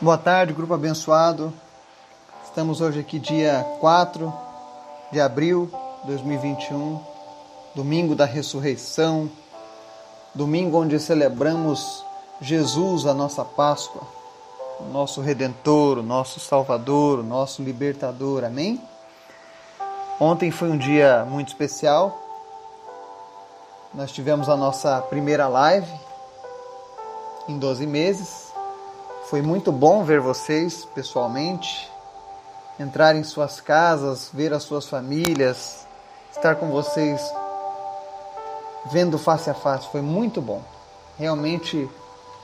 Boa tarde, grupo abençoado. Estamos hoje aqui, dia 4 de abril de 2021, domingo da ressurreição, domingo onde celebramos Jesus, a nossa Páscoa, o nosso Redentor, o nosso Salvador, o nosso Libertador. Amém? Ontem foi um dia muito especial. Nós tivemos a nossa primeira live em 12 meses foi muito bom ver vocês pessoalmente, entrar em suas casas, ver as suas famílias, estar com vocês vendo face a face. Foi muito bom. Realmente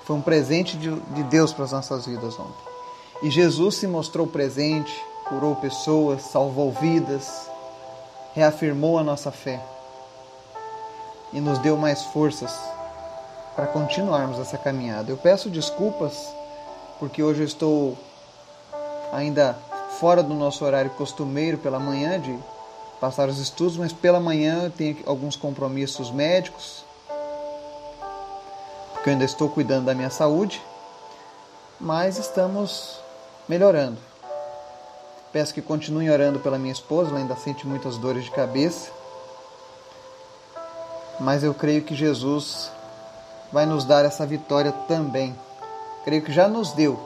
foi um presente de, de Deus para as nossas vidas ontem. E Jesus se mostrou presente, curou pessoas, salvou vidas, reafirmou a nossa fé e nos deu mais forças para continuarmos essa caminhada. Eu peço desculpas porque hoje eu estou ainda fora do nosso horário costumeiro pela manhã de passar os estudos, mas pela manhã eu tenho alguns compromissos médicos, porque eu ainda estou cuidando da minha saúde, mas estamos melhorando. Peço que continuem orando pela minha esposa, ela ainda sente muitas dores de cabeça. Mas eu creio que Jesus vai nos dar essa vitória também creio que já nos deu.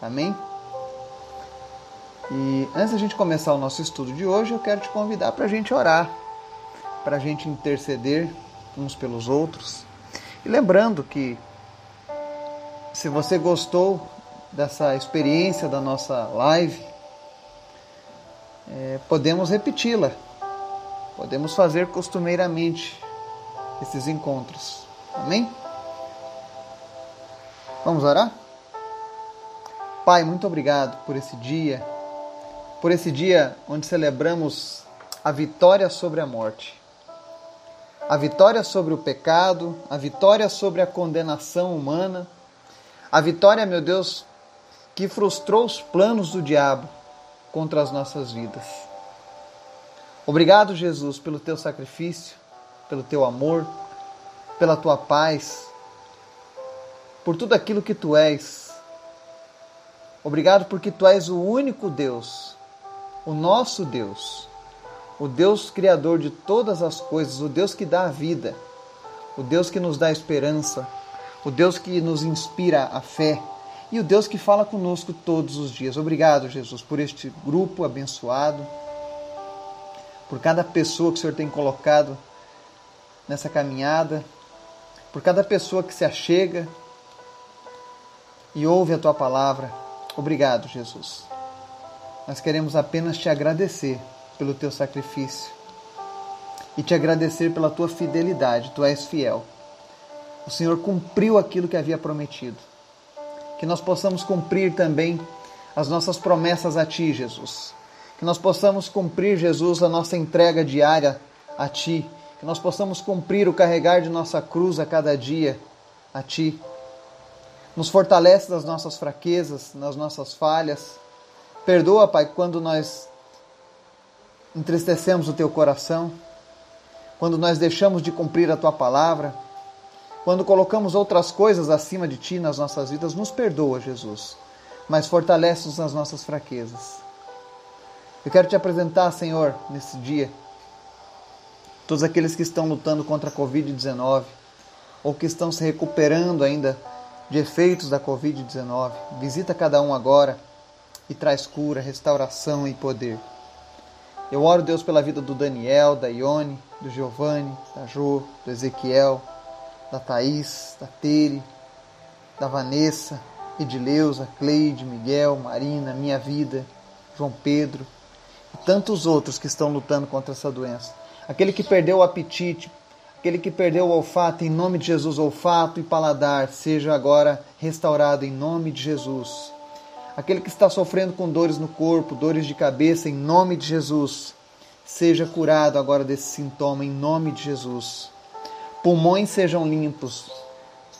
Amém? E antes da gente começar o nosso estudo de hoje, eu quero te convidar para a gente orar, para a gente interceder uns pelos outros. E lembrando que se você gostou dessa experiência da nossa live, é, podemos repeti-la, podemos fazer costumeiramente esses encontros. Amém? Vamos orar? Pai, muito obrigado por esse dia, por esse dia onde celebramos a vitória sobre a morte, a vitória sobre o pecado, a vitória sobre a condenação humana, a vitória, meu Deus, que frustrou os planos do diabo contra as nossas vidas. Obrigado, Jesus, pelo teu sacrifício, pelo teu amor, pela tua paz por tudo aquilo que tu és. Obrigado porque tu és o único Deus, o nosso Deus, o Deus criador de todas as coisas, o Deus que dá a vida, o Deus que nos dá esperança, o Deus que nos inspira a fé e o Deus que fala conosco todos os dias. Obrigado, Jesus, por este grupo abençoado, por cada pessoa que o Senhor tem colocado nessa caminhada, por cada pessoa que se achega e ouve a tua palavra. Obrigado, Jesus. Nós queremos apenas te agradecer pelo teu sacrifício e te agradecer pela tua fidelidade. Tu és fiel. O Senhor cumpriu aquilo que havia prometido. Que nós possamos cumprir também as nossas promessas a ti, Jesus. Que nós possamos cumprir, Jesus, a nossa entrega diária a ti. Que nós possamos cumprir o carregar de nossa cruz a cada dia a ti nos fortalece nas nossas fraquezas, nas nossas falhas. Perdoa, Pai, quando nós entristecemos o teu coração, quando nós deixamos de cumprir a tua palavra, quando colocamos outras coisas acima de ti nas nossas vidas, nos perdoa, Jesus, mas fortalece-nos nas nossas fraquezas. Eu quero te apresentar, Senhor, nesse dia, todos aqueles que estão lutando contra a Covid-19 ou que estão se recuperando ainda de efeitos da Covid-19. Visita cada um agora e traz cura, restauração e poder. Eu oro, Deus, pela vida do Daniel, da Ione, do Giovanni, da Jo, do Ezequiel, da Thaís, da Tere, da Vanessa, Edileuza, Cleide, Miguel, Marina, Minha Vida, João Pedro e tantos outros que estão lutando contra essa doença. Aquele que perdeu o apetite Aquele que perdeu o olfato, em nome de Jesus, olfato e paladar, seja agora restaurado em nome de Jesus. Aquele que está sofrendo com dores no corpo, dores de cabeça, em nome de Jesus, seja curado agora desse sintoma, em nome de Jesus. Pulmões sejam limpos,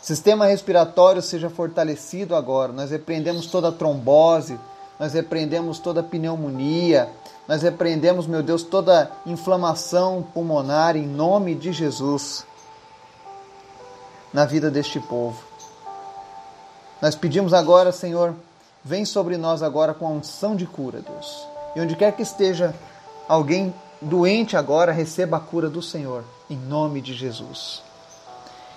sistema respiratório seja fortalecido agora. Nós repreendemos toda trombose, nós repreendemos toda pneumonia, nós repreendemos, meu Deus, toda inflamação pulmonar em nome de Jesus na vida deste povo. Nós pedimos agora, Senhor, vem sobre nós agora com a unção de cura, Deus. E onde quer que esteja alguém doente agora, receba a cura do Senhor, em nome de Jesus.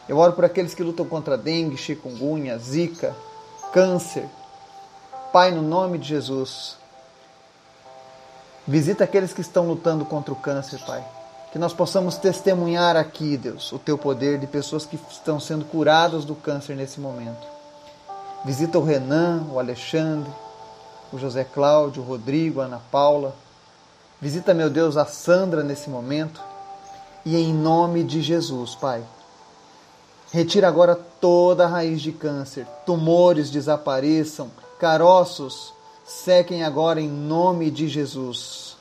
Eu oro por aqueles que lutam contra dengue, chikungunya, zika, câncer. Pai, no nome de Jesus, visita aqueles que estão lutando contra o câncer, Pai. Que nós possamos testemunhar aqui, Deus, o teu poder de pessoas que estão sendo curadas do câncer nesse momento. Visita o Renan, o Alexandre, o José Cláudio, o Rodrigo, a Ana Paula. Visita, meu Deus, a Sandra nesse momento. E em nome de Jesus, Pai, Retira agora toda a raiz de câncer, tumores desapareçam, caroços sequem agora em nome de Jesus.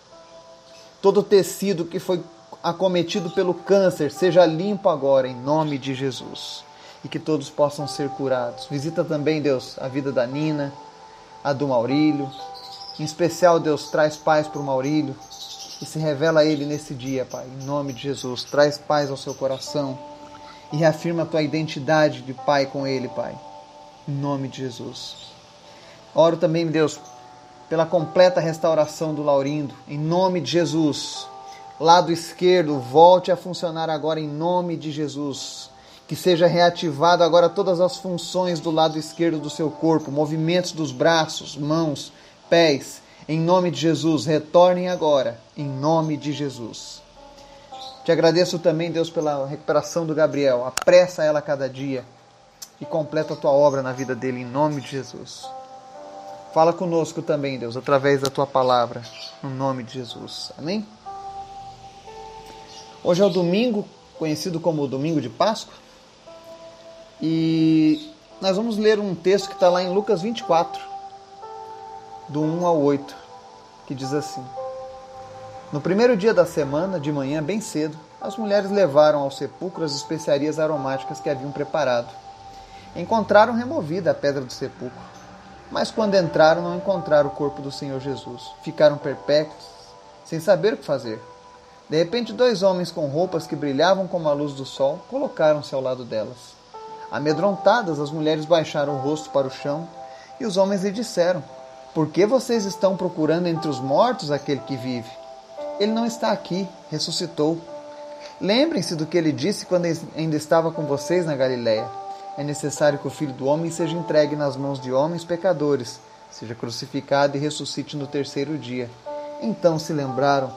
Todo tecido que foi acometido pelo câncer seja limpo agora em nome de Jesus e que todos possam ser curados. Visita também, Deus, a vida da Nina, a do Maurílio. Em especial, Deus, traz paz para o Maurílio e se revela a ele nesse dia, Pai, em nome de Jesus. Traz paz ao seu coração e reafirma a tua identidade de pai com ele, Pai. Em nome de Jesus. Oro também, Deus, pela completa restauração do Laurindo, em nome de Jesus. Lado esquerdo, volte a funcionar agora em nome de Jesus. Que seja reativado agora todas as funções do lado esquerdo do seu corpo, movimentos dos braços, mãos, pés. Em nome de Jesus, retornem agora, em nome de Jesus. Te agradeço também, Deus, pela recuperação do Gabriel. Apressa ela cada dia e completa a tua obra na vida dele, em nome de Jesus. Fala conosco também, Deus, através da tua palavra, no nome de Jesus. Amém? Hoje é o domingo, conhecido como o domingo de Páscoa, e nós vamos ler um texto que está lá em Lucas 24, do 1 ao 8, que diz assim. No primeiro dia da semana, de manhã, bem cedo, as mulheres levaram ao sepulcro as especiarias aromáticas que haviam preparado. Encontraram removida a pedra do sepulcro, mas quando entraram não encontraram o corpo do Senhor Jesus. Ficaram perplexos, sem saber o que fazer. De repente, dois homens com roupas que brilhavam como a luz do sol colocaram-se ao lado delas. Amedrontadas, as mulheres baixaram o rosto para o chão e os homens lhe disseram: Por que vocês estão procurando entre os mortos aquele que vive? Ele não está aqui, ressuscitou. Lembrem-se do que ele disse quando ainda estava com vocês na Galiléia. É necessário que o Filho do Homem seja entregue nas mãos de homens pecadores, seja crucificado e ressuscite no terceiro dia. Então se lembraram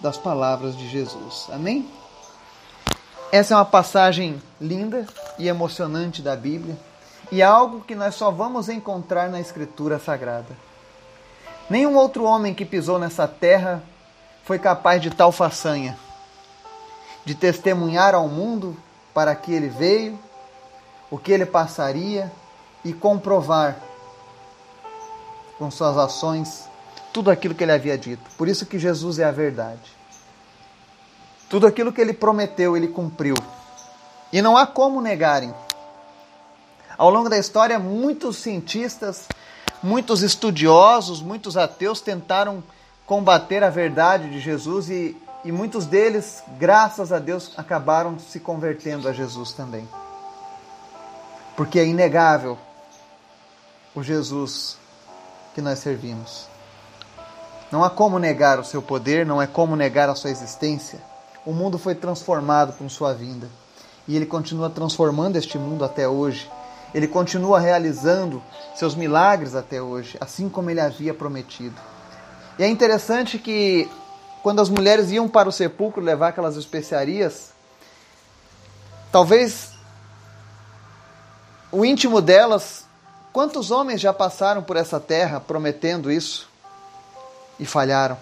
das palavras de Jesus. Amém? Essa é uma passagem linda e emocionante da Bíblia e é algo que nós só vamos encontrar na Escritura Sagrada. Nenhum outro homem que pisou nessa terra foi capaz de tal façanha, de testemunhar ao mundo para que ele veio, o que ele passaria e comprovar com suas ações tudo aquilo que ele havia dito. Por isso que Jesus é a verdade. Tudo aquilo que ele prometeu, ele cumpriu. E não há como negarem. Ao longo da história, muitos cientistas, muitos estudiosos, muitos ateus tentaram combater a verdade de Jesus e, e muitos deles, graças a Deus, acabaram se convertendo a Jesus também. Porque é inegável o Jesus que nós servimos. Não há como negar o seu poder, não é como negar a sua existência. O mundo foi transformado com sua vinda e ele continua transformando este mundo até hoje. Ele continua realizando seus milagres até hoje, assim como ele havia prometido. E é interessante que quando as mulheres iam para o sepulcro levar aquelas especiarias, talvez o íntimo delas, quantos homens já passaram por essa terra prometendo isso e falharam?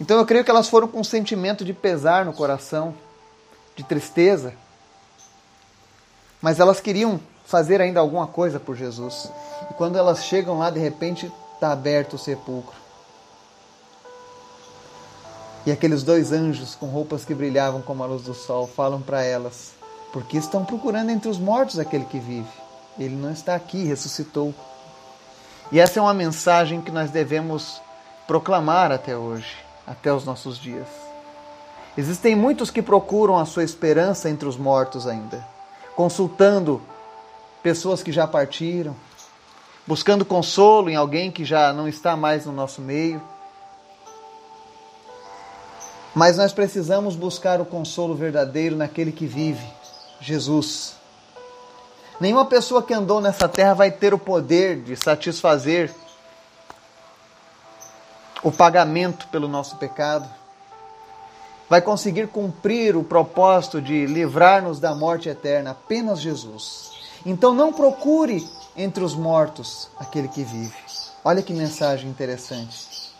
Então eu creio que elas foram com um sentimento de pesar no coração, de tristeza, mas elas queriam fazer ainda alguma coisa por Jesus. E quando elas chegam lá, de repente está aberto o sepulcro. E aqueles dois anjos com roupas que brilhavam como a luz do sol falam para elas: Porque estão procurando entre os mortos aquele que vive. Ele não está aqui, ressuscitou. E essa é uma mensagem que nós devemos proclamar até hoje, até os nossos dias. Existem muitos que procuram a sua esperança entre os mortos ainda, consultando pessoas que já partiram, buscando consolo em alguém que já não está mais no nosso meio. Mas nós precisamos buscar o consolo verdadeiro naquele que vive, Jesus. Nenhuma pessoa que andou nessa terra vai ter o poder de satisfazer o pagamento pelo nosso pecado. Vai conseguir cumprir o propósito de livrar-nos da morte eterna apenas Jesus. Então não procure entre os mortos aquele que vive. Olha que mensagem interessante.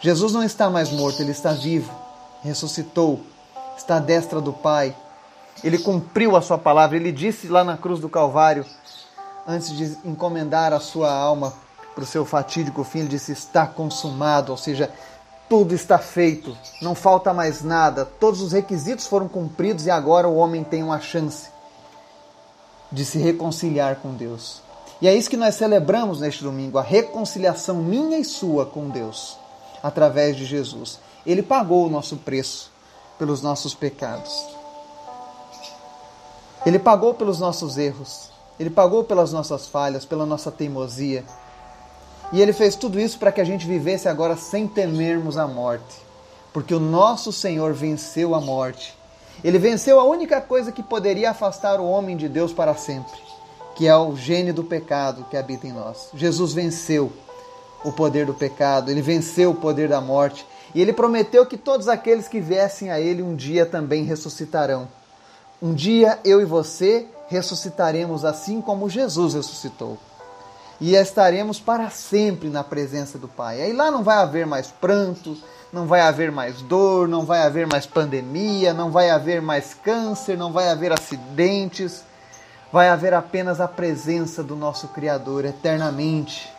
Jesus não está mais morto, ele está vivo, ressuscitou, está à destra do Pai. Ele cumpriu a sua palavra, ele disse lá na cruz do Calvário, antes de encomendar a sua alma para o seu fatídico fim, ele disse: Está consumado, ou seja, tudo está feito, não falta mais nada, todos os requisitos foram cumpridos e agora o homem tem uma chance de se reconciliar com Deus. E é isso que nós celebramos neste domingo, a reconciliação minha e sua com Deus através de Jesus. Ele pagou o nosso preço pelos nossos pecados. Ele pagou pelos nossos erros. Ele pagou pelas nossas falhas, pela nossa teimosia. E ele fez tudo isso para que a gente vivesse agora sem temermos a morte. Porque o nosso Senhor venceu a morte. Ele venceu a única coisa que poderia afastar o homem de Deus para sempre, que é o gene do pecado que habita em nós. Jesus venceu o poder do pecado, ele venceu o poder da morte, e ele prometeu que todos aqueles que viessem a ele um dia também ressuscitarão. Um dia eu e você ressuscitaremos assim como Jesus ressuscitou. E estaremos para sempre na presença do Pai. Aí lá não vai haver mais pranto, não vai haver mais dor, não vai haver mais pandemia, não vai haver mais câncer, não vai haver acidentes. Vai haver apenas a presença do nosso Criador eternamente.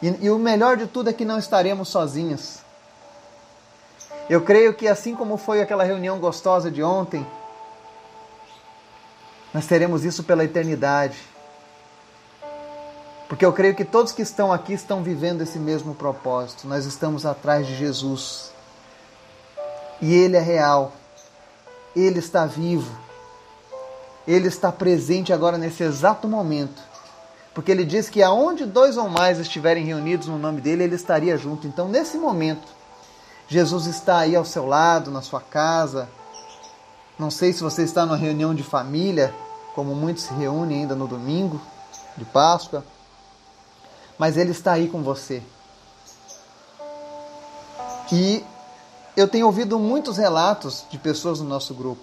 E, e o melhor de tudo é que não estaremos sozinhos. Eu creio que assim como foi aquela reunião gostosa de ontem, nós teremos isso pela eternidade. Porque eu creio que todos que estão aqui estão vivendo esse mesmo propósito. Nós estamos atrás de Jesus. E Ele é real. Ele está vivo. Ele está presente agora nesse exato momento porque ele diz que aonde dois ou mais estiverem reunidos no nome dele, ele estaria junto. Então, nesse momento, Jesus está aí ao seu lado, na sua casa. Não sei se você está numa reunião de família, como muitos se reúnem ainda no domingo de Páscoa, mas ele está aí com você. E eu tenho ouvido muitos relatos de pessoas no nosso grupo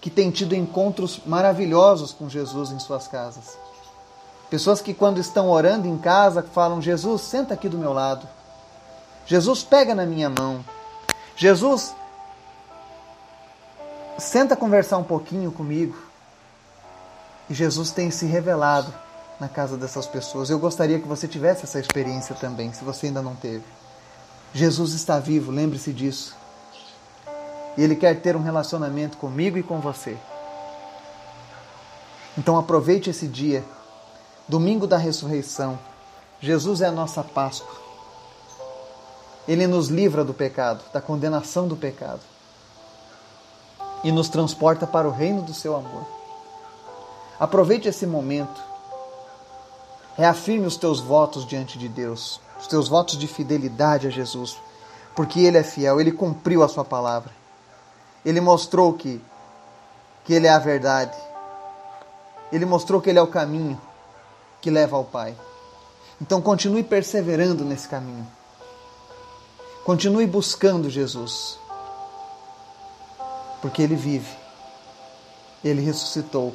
que têm tido encontros maravilhosos com Jesus em suas casas. Pessoas que, quando estão orando em casa, falam: Jesus, senta aqui do meu lado. Jesus, pega na minha mão. Jesus, senta conversar um pouquinho comigo. E Jesus tem se revelado na casa dessas pessoas. Eu gostaria que você tivesse essa experiência também, se você ainda não teve. Jesus está vivo, lembre-se disso. E Ele quer ter um relacionamento comigo e com você. Então aproveite esse dia domingo da ressurreição. Jesus é a nossa Páscoa. Ele nos livra do pecado, da condenação do pecado. E nos transporta para o reino do seu amor. Aproveite esse momento. Reafirme os teus votos diante de Deus, os teus votos de fidelidade a Jesus, porque Ele é fiel, Ele cumpriu a sua palavra. Ele mostrou que, que Ele é a verdade. Ele mostrou que Ele é o caminho que leva ao Pai. Então continue perseverando nesse caminho. Continue buscando Jesus. Porque ele vive. Ele ressuscitou.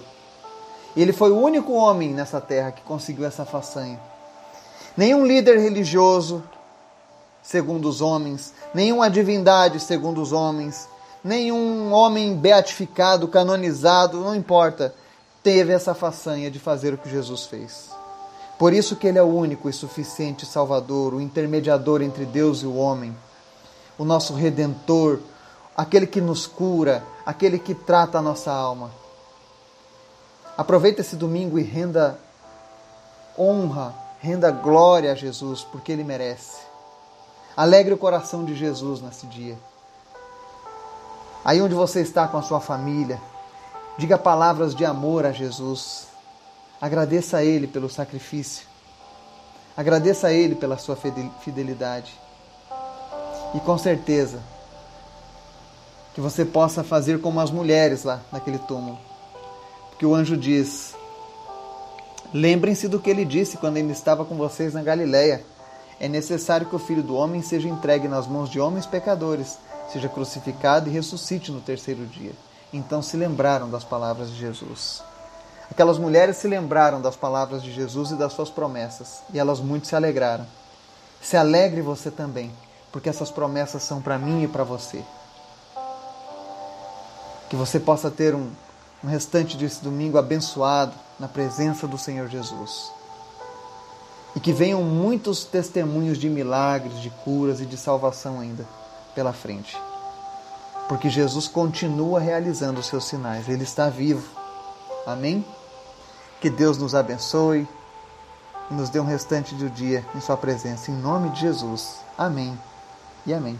Ele foi o único homem nessa terra que conseguiu essa façanha. Nenhum líder religioso, segundo os homens, nenhuma divindade, segundo os homens, nenhum homem beatificado, canonizado, não importa, teve essa façanha de fazer o que Jesus fez. Por isso que ele é o único e suficiente Salvador, o intermediador entre Deus e o homem, o nosso redentor, aquele que nos cura, aquele que trata a nossa alma. Aproveita esse domingo e renda honra, renda glória a Jesus, porque ele merece. Alegre o coração de Jesus nesse dia. Aí onde você está com a sua família, diga palavras de amor a Jesus Agradeça a Ele pelo sacrifício. Agradeça a Ele pela sua fidelidade. E com certeza que você possa fazer como as mulheres lá naquele túmulo. Porque o anjo diz: Lembrem-se do que ele disse quando ele estava com vocês na Galileia. É necessário que o filho do homem seja entregue nas mãos de homens pecadores, seja crucificado e ressuscite no terceiro dia. Então se lembraram das palavras de Jesus. Aquelas mulheres se lembraram das palavras de Jesus e das suas promessas, e elas muito se alegraram. Se alegre você também, porque essas promessas são para mim e para você. Que você possa ter um, um restante desse domingo abençoado na presença do Senhor Jesus. E que venham muitos testemunhos de milagres, de curas e de salvação ainda pela frente. Porque Jesus continua realizando os seus sinais, ele está vivo. Amém? Que Deus nos abençoe e nos dê um restante do dia em Sua presença. Em nome de Jesus. Amém e amém.